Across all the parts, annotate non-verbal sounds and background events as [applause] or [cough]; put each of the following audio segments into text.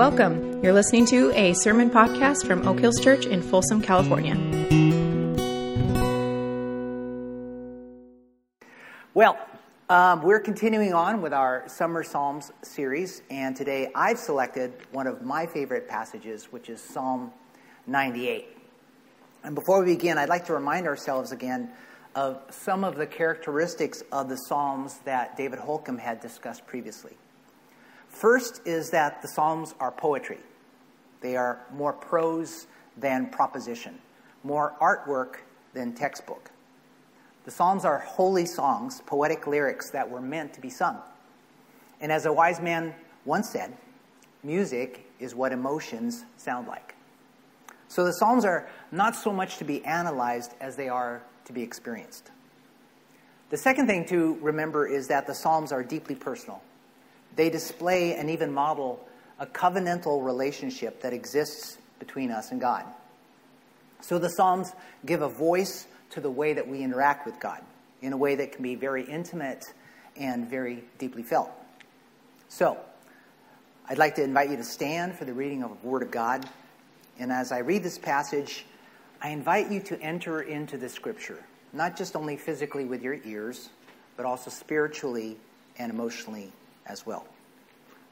Welcome. You're listening to a sermon podcast from Oak Hills Church in Folsom, California. Well, um, we're continuing on with our Summer Psalms series, and today I've selected one of my favorite passages, which is Psalm 98. And before we begin, I'd like to remind ourselves again of some of the characteristics of the Psalms that David Holcomb had discussed previously. First is that the Psalms are poetry. They are more prose than proposition, more artwork than textbook. The Psalms are holy songs, poetic lyrics that were meant to be sung. And as a wise man once said, music is what emotions sound like. So the Psalms are not so much to be analyzed as they are to be experienced. The second thing to remember is that the Psalms are deeply personal. They display and even model a covenantal relationship that exists between us and God. So the Psalms give a voice to the way that we interact with God in a way that can be very intimate and very deeply felt. So, I'd like to invite you to stand for the reading of the Word of God. And as I read this passage, I invite you to enter into the Scripture, not just only physically with your ears, but also spiritually and emotionally as well.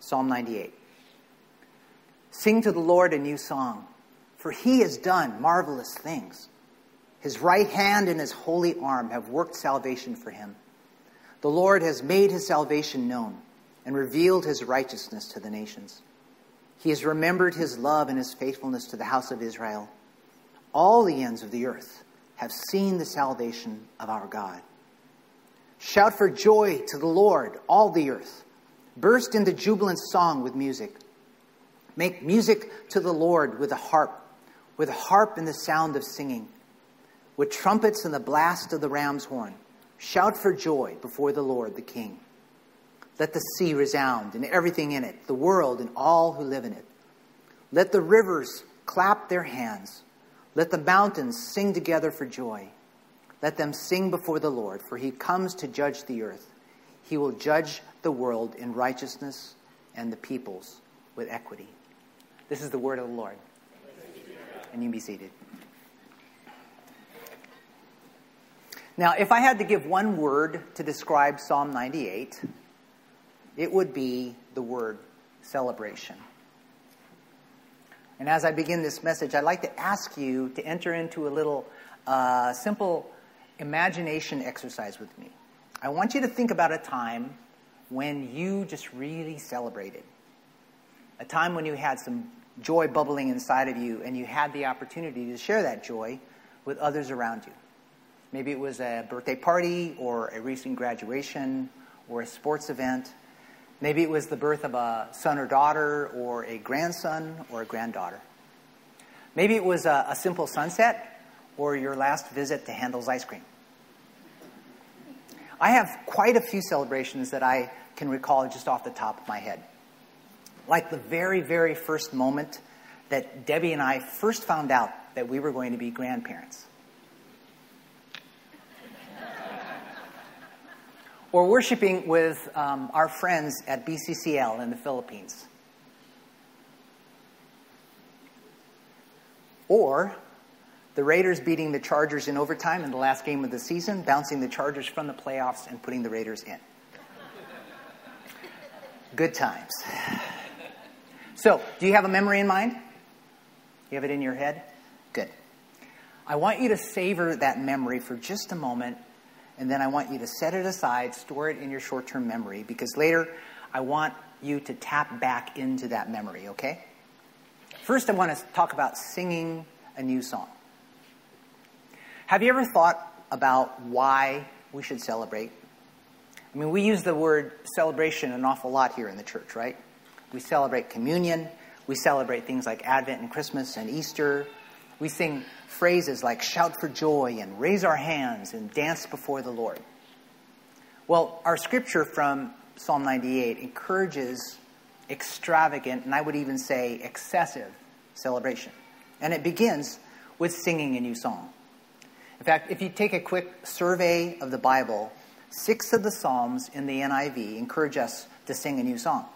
Psalm 98. Sing to the Lord a new song, for he has done marvelous things. His right hand and his holy arm have worked salvation for him. The Lord has made his salvation known and revealed his righteousness to the nations. He has remembered his love and his faithfulness to the house of Israel. All the ends of the earth have seen the salvation of our God. Shout for joy to the Lord, all the earth. Burst into jubilant song with music. Make music to the Lord with a harp, with a harp and the sound of singing, with trumpets and the blast of the ram's horn. Shout for joy before the Lord, the King. Let the sea resound and everything in it, the world and all who live in it. Let the rivers clap their hands. Let the mountains sing together for joy. Let them sing before the Lord, for he comes to judge the earth. He will judge the world in righteousness and the peoples with equity. This is the word of the Lord. And you be seated. Now, if I had to give one word to describe Psalm 98, it would be the word celebration. And as I begin this message, I'd like to ask you to enter into a little uh, simple imagination exercise with me. I want you to think about a time when you just really celebrated. A time when you had some joy bubbling inside of you and you had the opportunity to share that joy with others around you. Maybe it was a birthday party or a recent graduation or a sports event. Maybe it was the birth of a son or daughter or a grandson or a granddaughter. Maybe it was a, a simple sunset or your last visit to Handel's Ice Cream. I have quite a few celebrations that I can recall just off the top of my head. Like the very, very first moment that Debbie and I first found out that we were going to be grandparents. [laughs] or worshiping with um, our friends at BCCL in the Philippines. Or the Raiders beating the Chargers in overtime in the last game of the season, bouncing the Chargers from the playoffs and putting the Raiders in. Good times. So, do you have a memory in mind? You have it in your head? Good. I want you to savor that memory for just a moment, and then I want you to set it aside, store it in your short term memory, because later I want you to tap back into that memory, okay? First, I want to talk about singing a new song. Have you ever thought about why we should celebrate? I mean, we use the word celebration an awful lot here in the church, right? We celebrate communion. We celebrate things like Advent and Christmas and Easter. We sing phrases like shout for joy and raise our hands and dance before the Lord. Well, our scripture from Psalm 98 encourages extravagant, and I would even say excessive, celebration. And it begins with singing a new song. In fact, if you take a quick survey of the Bible, six of the Psalms in the NIV encourage us to sing a new song.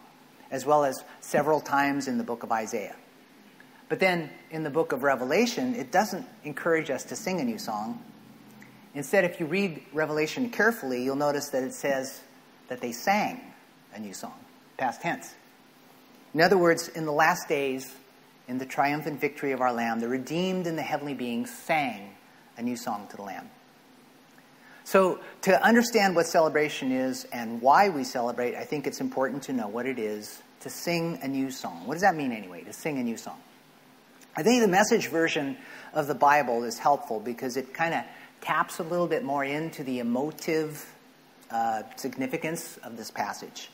as well as several times in the book of Isaiah. But then in the book of Revelation, it doesn't encourage us to sing a new song. Instead, if you read Revelation carefully, you'll notice that it says that they sang a new song, past tense. In other words, in the last days, in the triumphant victory of our Lamb, the redeemed and the heavenly beings sang a new song to the Lamb. So, to understand what celebration is and why we celebrate, I think it's important to know what it is to sing a new song. What does that mean, anyway, to sing a new song? I think the message version of the Bible is helpful because it kind of taps a little bit more into the emotive uh, significance of this passage.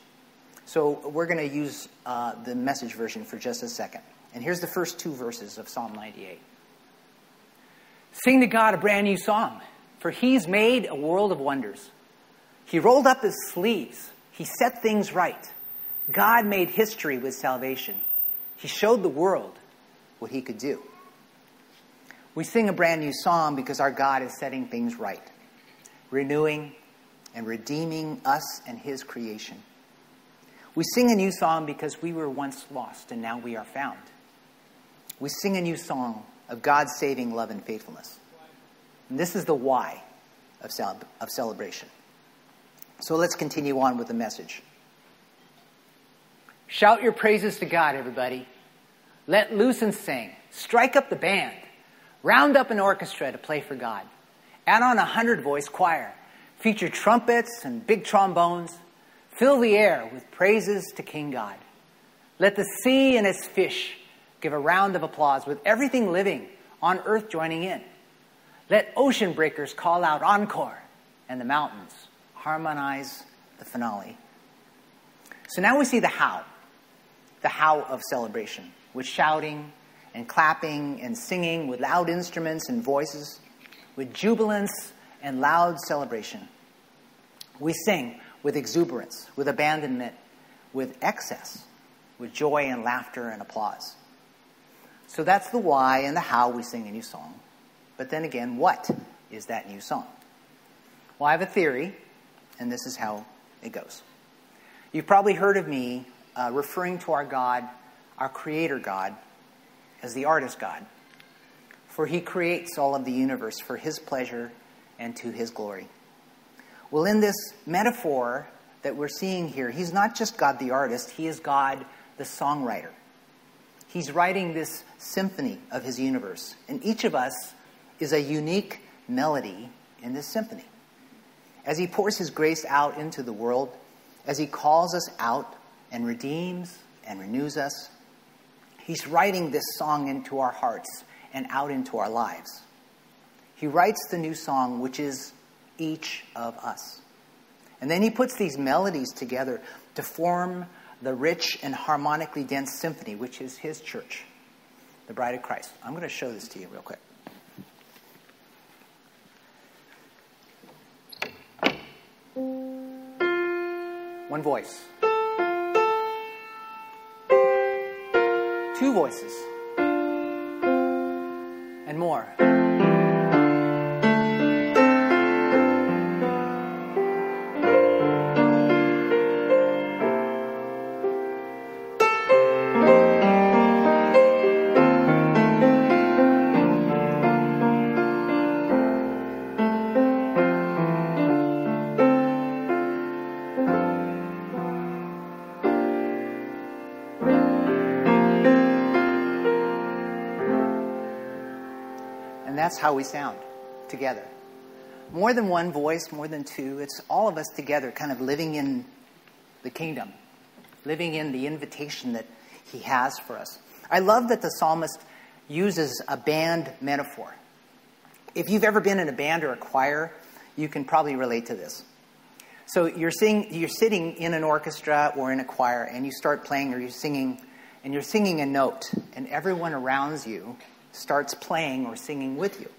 So, we're going to use uh, the message version for just a second. And here's the first two verses of Psalm 98 Sing to God a brand new song for he's made a world of wonders. He rolled up his sleeves, he set things right. God made history with salvation. He showed the world what he could do. We sing a brand new song because our God is setting things right, renewing and redeeming us and his creation. We sing a new song because we were once lost and now we are found. We sing a new song of God's saving love and faithfulness. And this is the why of, cel- of celebration. So let's continue on with the message. Shout your praises to God, everybody. Let loose and sing. Strike up the band. Round up an orchestra to play for God. Add on a hundred voice choir. Feature trumpets and big trombones. Fill the air with praises to King God. Let the sea and its fish give a round of applause with everything living on earth joining in. Let ocean breakers call out encore, and the mountains harmonize the finale. So now we see the how, the how of celebration, with shouting and clapping and singing, with loud instruments and voices, with jubilance and loud celebration. We sing with exuberance, with abandonment, with excess, with joy and laughter and applause. So that's the why and the how we sing a new song. But then again, what is that new song? Well, I have a theory, and this is how it goes. You've probably heard of me uh, referring to our God, our Creator God, as the artist God. For he creates all of the universe for his pleasure and to his glory. Well, in this metaphor that we're seeing here, he's not just God the artist, he is God the songwriter. He's writing this symphony of his universe. And each of us is a unique melody in this symphony. As he pours his grace out into the world, as he calls us out and redeems and renews us, he's writing this song into our hearts and out into our lives. He writes the new song, which is each of us. And then he puts these melodies together to form the rich and harmonically dense symphony, which is his church, the bride of Christ. I'm going to show this to you real quick. One voice. Two voices. And more. That's how we sound together. More than one voice, more than two. It's all of us together, kind of living in the kingdom, living in the invitation that he has for us. I love that the psalmist uses a band metaphor. If you've ever been in a band or a choir, you can probably relate to this. So you're, sing, you're sitting in an orchestra or in a choir, and you start playing or you're singing, and you're singing a note, and everyone around you starts playing or singing with you.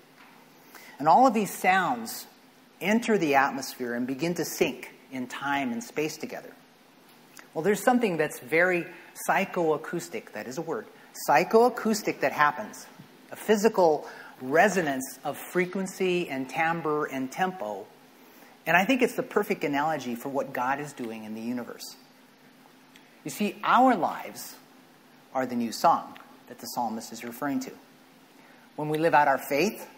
And all of these sounds enter the atmosphere and begin to sync in time and space together. Well, there's something that's very psychoacoustic, that is a word, psychoacoustic that happens. A physical resonance of frequency and timbre and tempo. And I think it's the perfect analogy for what God is doing in the universe. You see, our lives are the new song that the psalmist is referring to. When we live out our faith,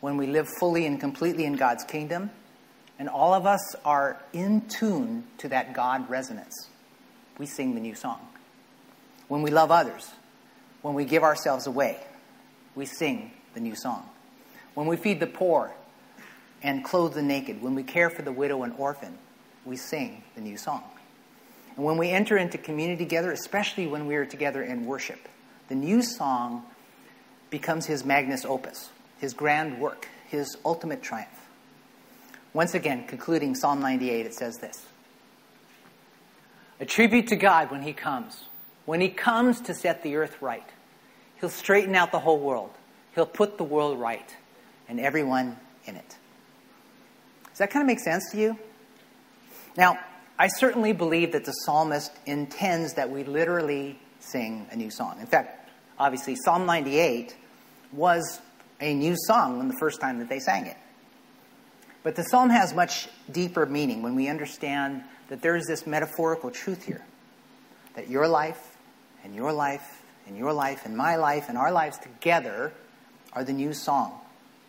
when we live fully and completely in God's kingdom, and all of us are in tune to that God resonance, we sing the new song. When we love others, when we give ourselves away, we sing the new song. When we feed the poor and clothe the naked, when we care for the widow and orphan, we sing the new song. And when we enter into community together, especially when we are together in worship, the new song becomes his magnus opus, his grand work, his ultimate triumph. Once again, concluding Psalm 98, it says this A tribute to God when he comes. When he comes to set the earth right, he'll straighten out the whole world. He'll put the world right and everyone in it. Does that kind of make sense to you? Now, I certainly believe that the psalmist intends that we literally sing a new song. In fact, obviously, Psalm 98 was a new song when the first time that they sang it. But the psalm has much deeper meaning when we understand that there is this metaphorical truth here that your life and your life and your life and my life and our lives together are the new song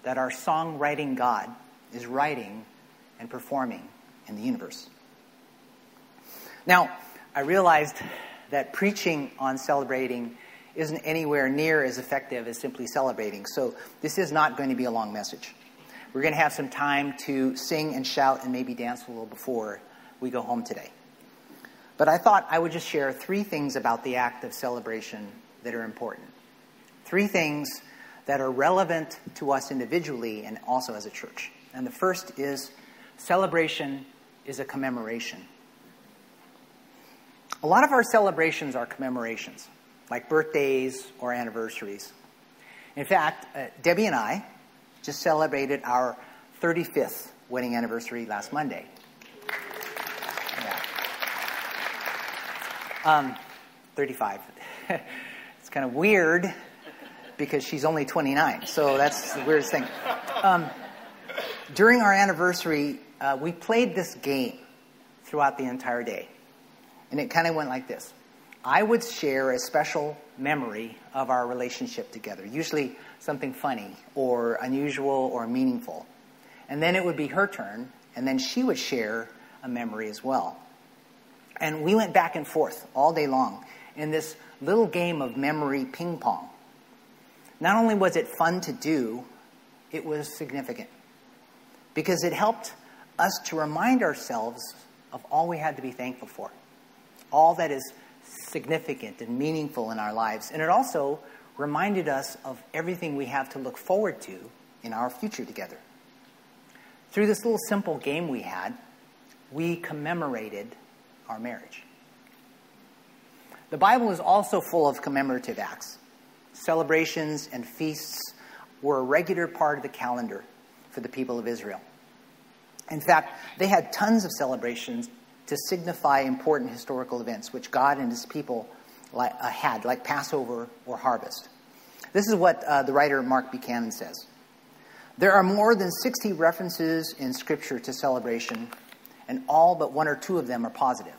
that our songwriting God is writing and performing in the universe. Now, I realized that preaching on celebrating isn't anywhere near as effective as simply celebrating, so this is not going to be a long message. We're going to have some time to sing and shout and maybe dance a little before we go home today. But I thought I would just share three things about the act of celebration that are important. Three things that are relevant to us individually and also as a church. And the first is celebration is a commemoration. A lot of our celebrations are commemorations, like birthdays or anniversaries. In fact, uh, Debbie and I just celebrated our 35th wedding anniversary last Monday. Yeah. Um, 35. [laughs] it's kind of weird because she's only 29, so that's the weirdest thing. Um, during our anniversary, uh, we played this game throughout the entire day. And it kind of went like this I would share a special memory of our relationship together, usually something funny or unusual or meaningful. And then it would be her turn, and then she would share a memory as well. And we went back and forth all day long in this little game of memory ping pong. Not only was it fun to do, it was significant because it helped us to remind ourselves of all we had to be thankful for all that is significant and meaningful in our lives. And it also reminded us of everything we have to look forward to in our future together. Through this little simple game we had, we commemorated our marriage. The Bible is also full of commemorative acts. Celebrations and feasts were a regular part of the calendar for the people of Israel. In fact, they had tons of celebrations to signify important historical events which God and his people uh, had, like Passover or harvest. This is what uh, the writer Mark Buchanan says. There are more than 60 references in Scripture to celebration, and all but one or two of them are positive.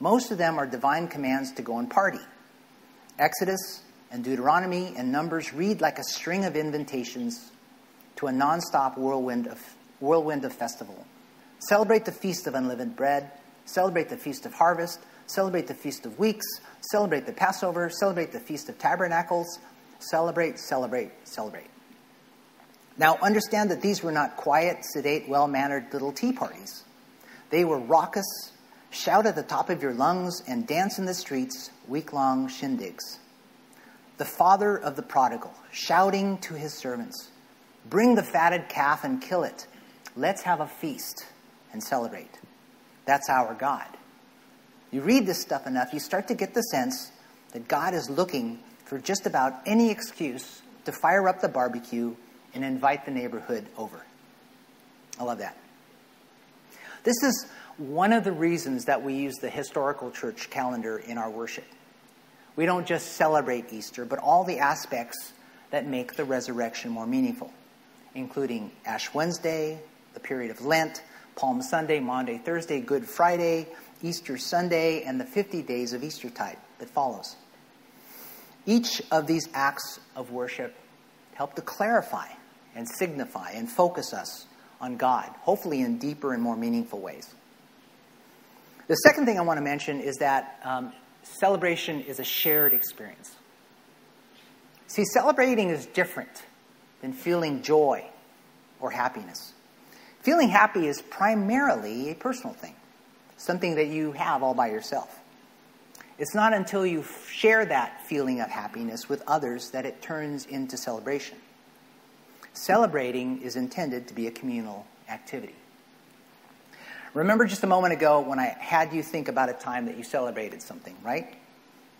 Most of them are divine commands to go and party. Exodus and Deuteronomy and Numbers read like a string of invitations to a nonstop whirlwind of, whirlwind of festival. Celebrate the Feast of Unleavened Bread, celebrate the Feast of Harvest, celebrate the Feast of Weeks, celebrate the Passover, celebrate the Feast of Tabernacles, celebrate, celebrate, celebrate. Now, understand that these were not quiet, sedate, well mannered little tea parties. They were raucous, shout at the top of your lungs, and dance in the streets, week long shindigs. The father of the prodigal, shouting to his servants, Bring the fatted calf and kill it. Let's have a feast and celebrate. That's our God. You read this stuff enough, you start to get the sense that God is looking for just about any excuse to fire up the barbecue and invite the neighborhood over. I love that. This is one of the reasons that we use the historical church calendar in our worship. We don't just celebrate Easter, but all the aspects that make the resurrection more meaningful, including Ash Wednesday, the period of Lent, Palm Sunday, Maundy, Thursday, Good Friday, Easter Sunday, and the 50 days of Eastertide that follows. Each of these acts of worship help to clarify and signify and focus us on God, hopefully in deeper and more meaningful ways. The second thing I want to mention is that um, celebration is a shared experience. See, celebrating is different than feeling joy or happiness. Feeling happy is primarily a personal thing, something that you have all by yourself. It's not until you share that feeling of happiness with others that it turns into celebration. Celebrating is intended to be a communal activity. Remember just a moment ago when I had you think about a time that you celebrated something, right?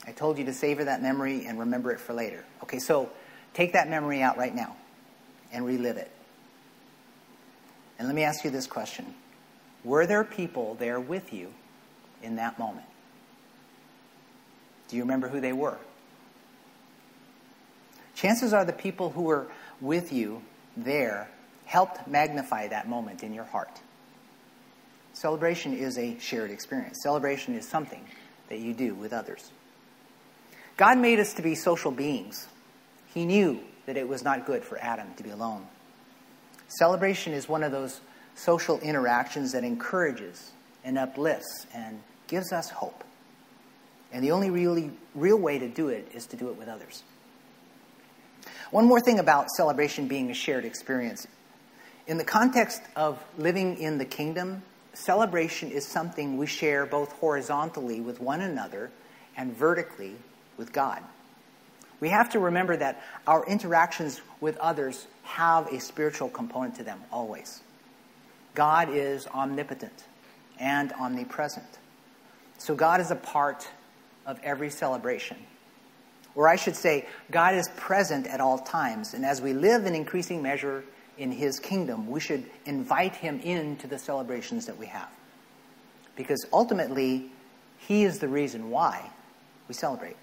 I told you to savor that memory and remember it for later. Okay, so take that memory out right now and relive it. And let me ask you this question Were there people there with you in that moment? Do you remember who they were? Chances are the people who were with you there helped magnify that moment in your heart. Celebration is a shared experience. Celebration is something that you do with others. God made us to be social beings. He knew that it was not good for Adam to be alone. Celebration is one of those social interactions that encourages and uplifts and gives us hope. And the only really real way to do it is to do it with others. One more thing about celebration being a shared experience. In the context of living in the kingdom, celebration is something we share both horizontally with one another and vertically with God. We have to remember that our interactions with others have a spiritual component to them always. God is omnipotent and omnipresent. So God is a part of every celebration. Or I should say, God is present at all times. And as we live in increasing measure in His kingdom, we should invite Him into the celebrations that we have. Because ultimately, He is the reason why we celebrate.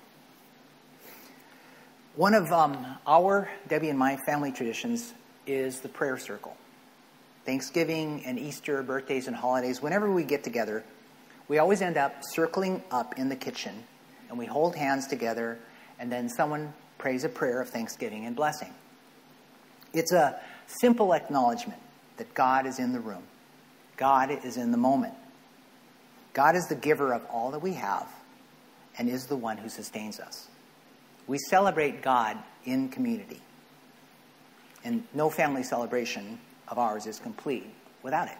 One of um, our, Debbie and my family traditions is the prayer circle. Thanksgiving and Easter, birthdays and holidays, whenever we get together, we always end up circling up in the kitchen and we hold hands together, and then someone prays a prayer of thanksgiving and blessing. It's a simple acknowledgement that God is in the room, God is in the moment. God is the giver of all that we have and is the one who sustains us. We celebrate God in community. And no family celebration of ours is complete without it.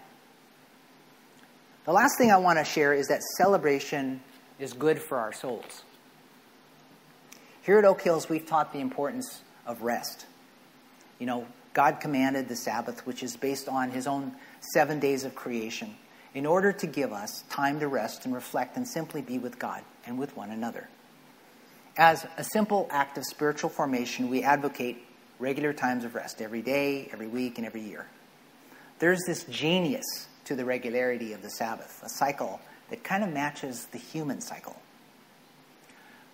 The last thing I want to share is that celebration is good for our souls. Here at Oak Hills, we've taught the importance of rest. You know, God commanded the Sabbath, which is based on his own seven days of creation, in order to give us time to rest and reflect and simply be with God and with one another. As a simple act of spiritual formation, we advocate regular times of rest every day, every week, and every year. There's this genius to the regularity of the Sabbath, a cycle that kind of matches the human cycle.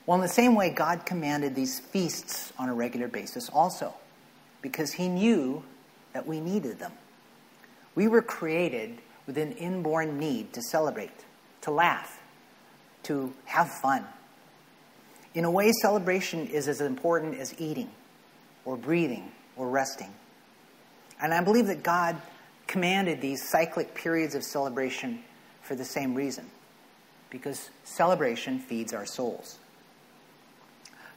Well, in the same way, God commanded these feasts on a regular basis also, because He knew that we needed them. We were created with an inborn need to celebrate, to laugh, to have fun. In a way, celebration is as important as eating or breathing or resting. And I believe that God commanded these cyclic periods of celebration for the same reason because celebration feeds our souls.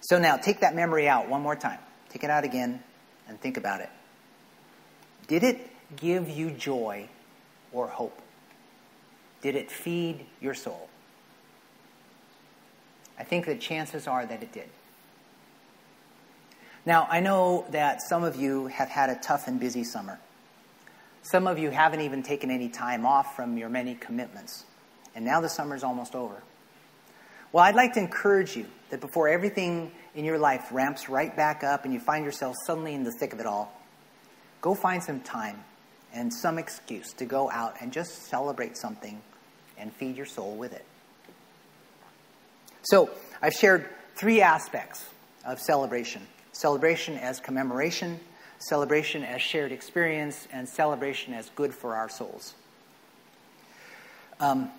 So now take that memory out one more time. Take it out again and think about it. Did it give you joy or hope? Did it feed your soul? I think the chances are that it did. Now, I know that some of you have had a tough and busy summer. Some of you haven't even taken any time off from your many commitments. And now the summer's almost over. Well, I'd like to encourage you that before everything in your life ramps right back up and you find yourself suddenly in the thick of it all, go find some time and some excuse to go out and just celebrate something and feed your soul with it. So, I've shared three aspects of celebration celebration as commemoration, celebration as shared experience, and celebration as good for our souls. Um,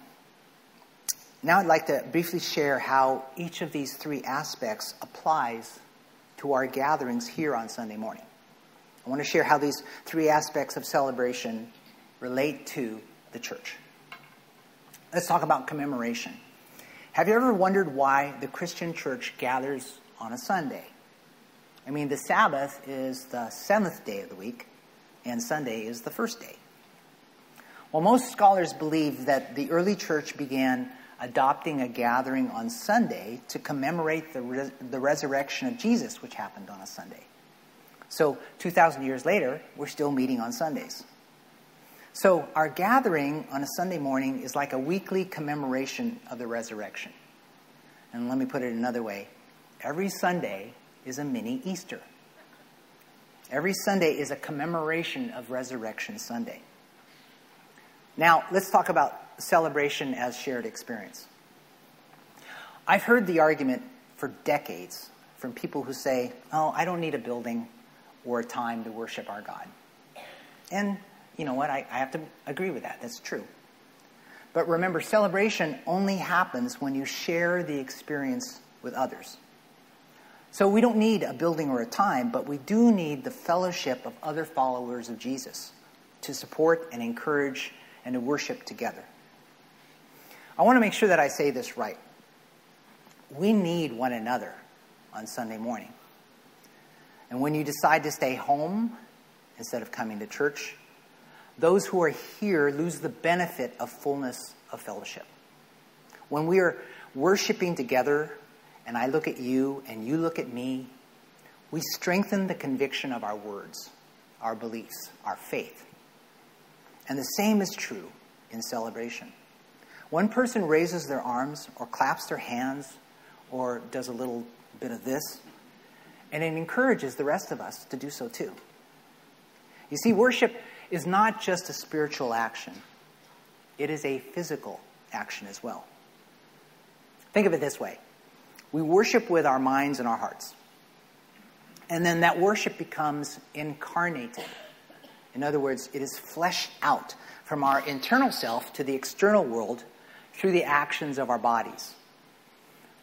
Now I'd like to briefly share how each of these three aspects applies to our gatherings here on Sunday morning. I want to share how these three aspects of celebration relate to the church. Let's talk about commemoration. Have you ever wondered why the Christian church gathers on a Sunday? I mean, the Sabbath is the seventh day of the week, and Sunday is the first day. Well, most scholars believe that the early church began adopting a gathering on Sunday to commemorate the, the resurrection of Jesus, which happened on a Sunday. So, 2,000 years later, we're still meeting on Sundays. So, our gathering on a Sunday morning is like a weekly commemoration of the resurrection. And let me put it another way every Sunday is a mini Easter. Every Sunday is a commemoration of Resurrection Sunday. Now, let's talk about celebration as shared experience. I've heard the argument for decades from people who say, oh, I don't need a building or a time to worship our God. And you know what? I, I have to agree with that. That's true. But remember, celebration only happens when you share the experience with others. So we don't need a building or a time, but we do need the fellowship of other followers of Jesus to support and encourage and to worship together. I want to make sure that I say this right. We need one another on Sunday morning. And when you decide to stay home instead of coming to church, those who are here lose the benefit of fullness of fellowship. When we are worshiping together, and I look at you and you look at me, we strengthen the conviction of our words, our beliefs, our faith. And the same is true in celebration. One person raises their arms or claps their hands or does a little bit of this, and it encourages the rest of us to do so too. You see, worship is not just a spiritual action, it is a physical action as well. Think of it this way we worship with our minds and our hearts. And then that worship becomes incarnated. In other words, it is fleshed out from our internal self to the external world through the actions of our bodies.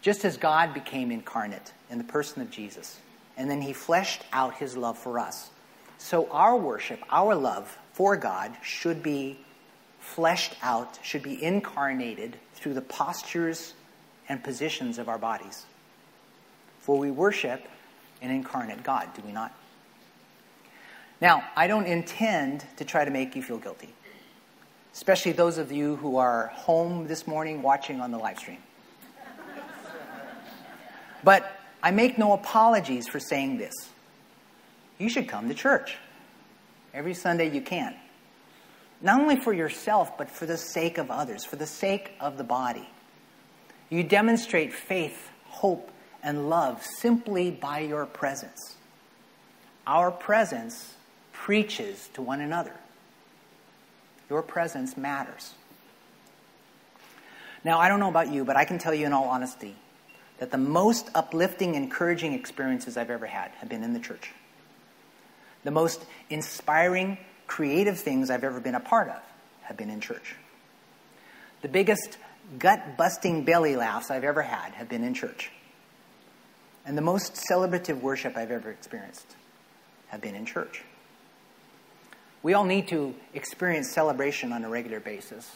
Just as God became incarnate in the person of Jesus, and then he fleshed out his love for us. So our worship, our love for God, should be fleshed out, should be incarnated through the postures and positions of our bodies. For we worship an incarnate God, do we not? Now, I don't intend to try to make you feel guilty especially those of you who are home this morning watching on the live stream. But I make no apologies for saying this. You should come to church every Sunday you can. Not only for yourself, but for the sake of others, for the sake of the body. You demonstrate faith, hope, and love simply by your presence. Our presence preaches to one another. Your presence matters. Now, I don't know about you, but I can tell you in all honesty that the most uplifting, encouraging experiences I've ever had have been in the church. The most inspiring, creative things I've ever been a part of have been in church. The biggest gut busting belly laughs I've ever had have been in church. And the most celebrative worship I've ever experienced have been in church. We all need to experience celebration on a regular basis.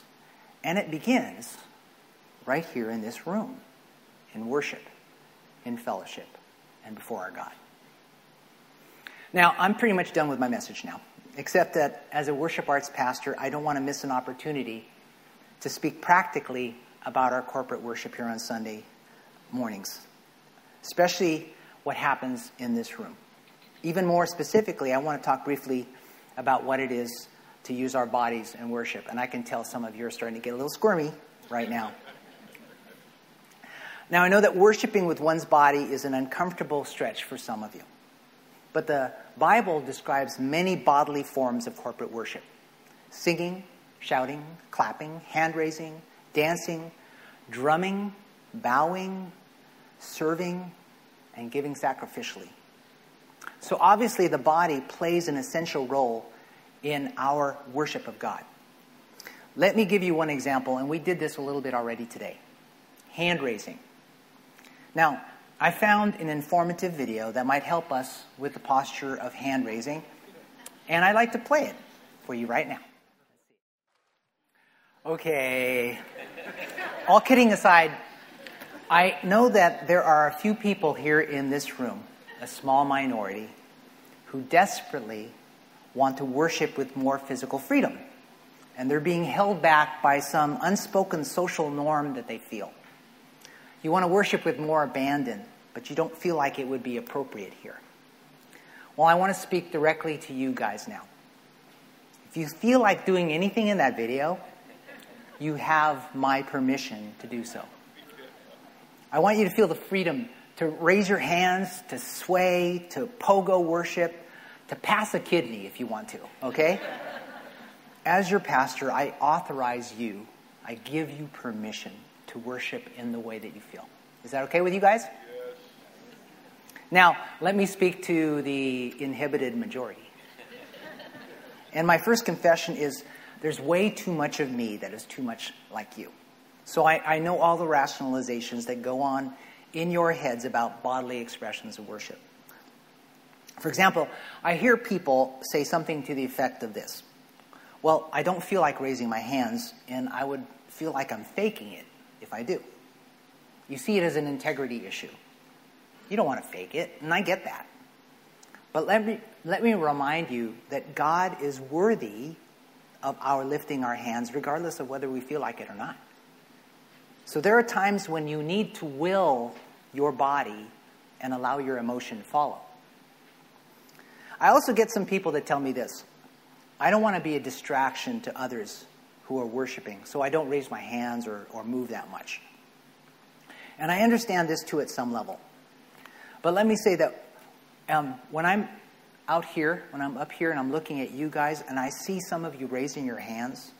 And it begins right here in this room, in worship, in fellowship, and before our God. Now, I'm pretty much done with my message now, except that as a worship arts pastor, I don't want to miss an opportunity to speak practically about our corporate worship here on Sunday mornings, especially what happens in this room. Even more specifically, I want to talk briefly about what it is to use our bodies in worship. And I can tell some of you are starting to get a little squirmy right now. Now, I know that worshiping with one's body is an uncomfortable stretch for some of you. But the Bible describes many bodily forms of corporate worship singing, shouting, clapping, hand raising, dancing, drumming, bowing, serving, and giving sacrificially. So obviously, the body plays an essential role in our worship of God. Let me give you one example, and we did this a little bit already today. hand raising. Now, I found an informative video that might help us with the posture of hand raising, and I'd like to play it for you right now. Okay. All kidding aside, I know that there are a few people here in this room, a small minority, who desperately want to worship with more physical freedom. And they're being held back by some unspoken social norm that they feel. You want to worship with more abandon, but you don't feel like it would be appropriate here. Well, I want to speak directly to you guys now. If you feel like doing anything in that video, you have my permission to do so. I want you to feel the freedom to raise your hands, to sway, to pogo worship, to pass a kidney if you want to, okay? As your pastor, I authorize you, I give you permission to worship in the way that you feel. Is that okay with you guys? Yes. Now, let me speak to the inhibited majority. And my first confession is there's way too much of me that is too much like you. So I, I know all the rationalizations that go on in your heads about bodily expressions of worship. For example, I hear people say something to the effect of this Well, I don't feel like raising my hands, and I would feel like I'm faking it if I do. You see it as an integrity issue. You don't want to fake it, and I get that. But let me, let me remind you that God is worthy of our lifting our hands, regardless of whether we feel like it or not. So there are times when you need to will your body and allow your emotion to follow. I also get some people that tell me this I don't want to be a distraction to others who are worshiping, so I don't raise my hands or, or move that much. And I understand this too at some level. But let me say that um, when I'm out here, when I'm up here and I'm looking at you guys and I see some of you raising your hands,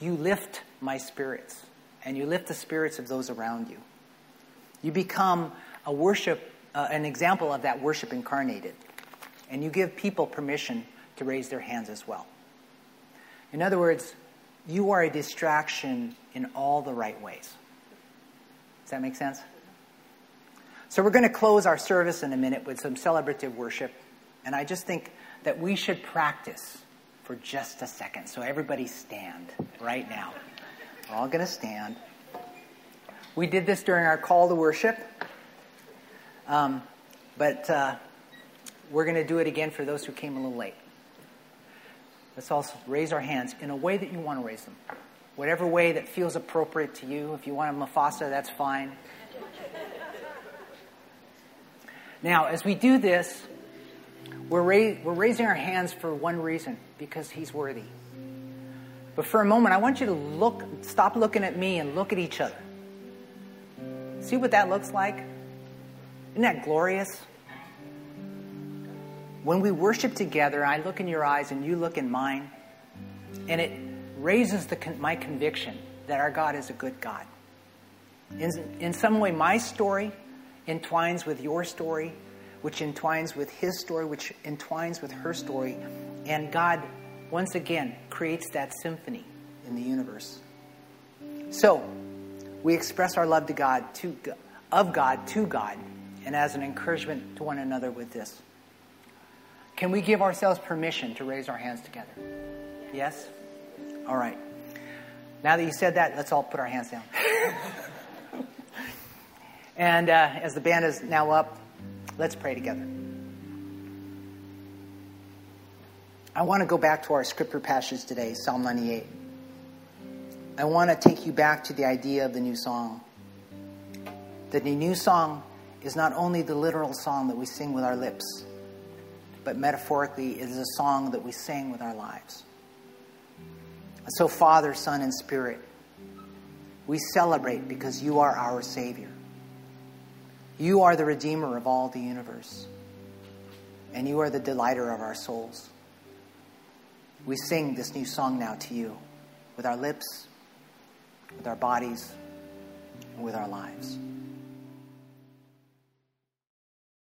you lift my spirits and you lift the spirits of those around you. You become a worship, uh, an example of that worship incarnated. And you give people permission to raise their hands as well. In other words, you are a distraction in all the right ways. Does that make sense? So, we're going to close our service in a minute with some celebrative worship. And I just think that we should practice for just a second. So, everybody stand right now. We're all going to stand. We did this during our call to worship. Um, but uh, we're going to do it again for those who came a little late. Let's also raise our hands in a way that you want to raise them. Whatever way that feels appropriate to you. If you want a mufasa, that's fine. Now, as we do this, we're, ra- we're raising our hands for one reason because He's worthy. But for a moment, I want you to look, stop looking at me and look at each other. See what that looks like? Isn't that glorious? When we worship together, I look in your eyes and you look in mine, and it raises the, my conviction that our God is a good God. In, in some way, my story entwines with your story, which entwines with his story, which entwines with her story, and God, once again, creates that symphony in the universe. So, we express our love to God, to, of God to God, and as an encouragement to one another with this. Can we give ourselves permission to raise our hands together? Yes? All right. Now that you said that, let's all put our hands down. [laughs] and uh, as the band is now up, let's pray together. I want to go back to our scripture passage today, Psalm 98. I want to take you back to the idea of the new song. That the new song is not only the literal song that we sing with our lips, but metaphorically, it is a song that we sing with our lives. So, Father, Son, and Spirit, we celebrate because you are our Savior. You are the Redeemer of all the universe, and you are the delighter of our souls. We sing this new song now to you with our lips, with our bodies, and with our lives.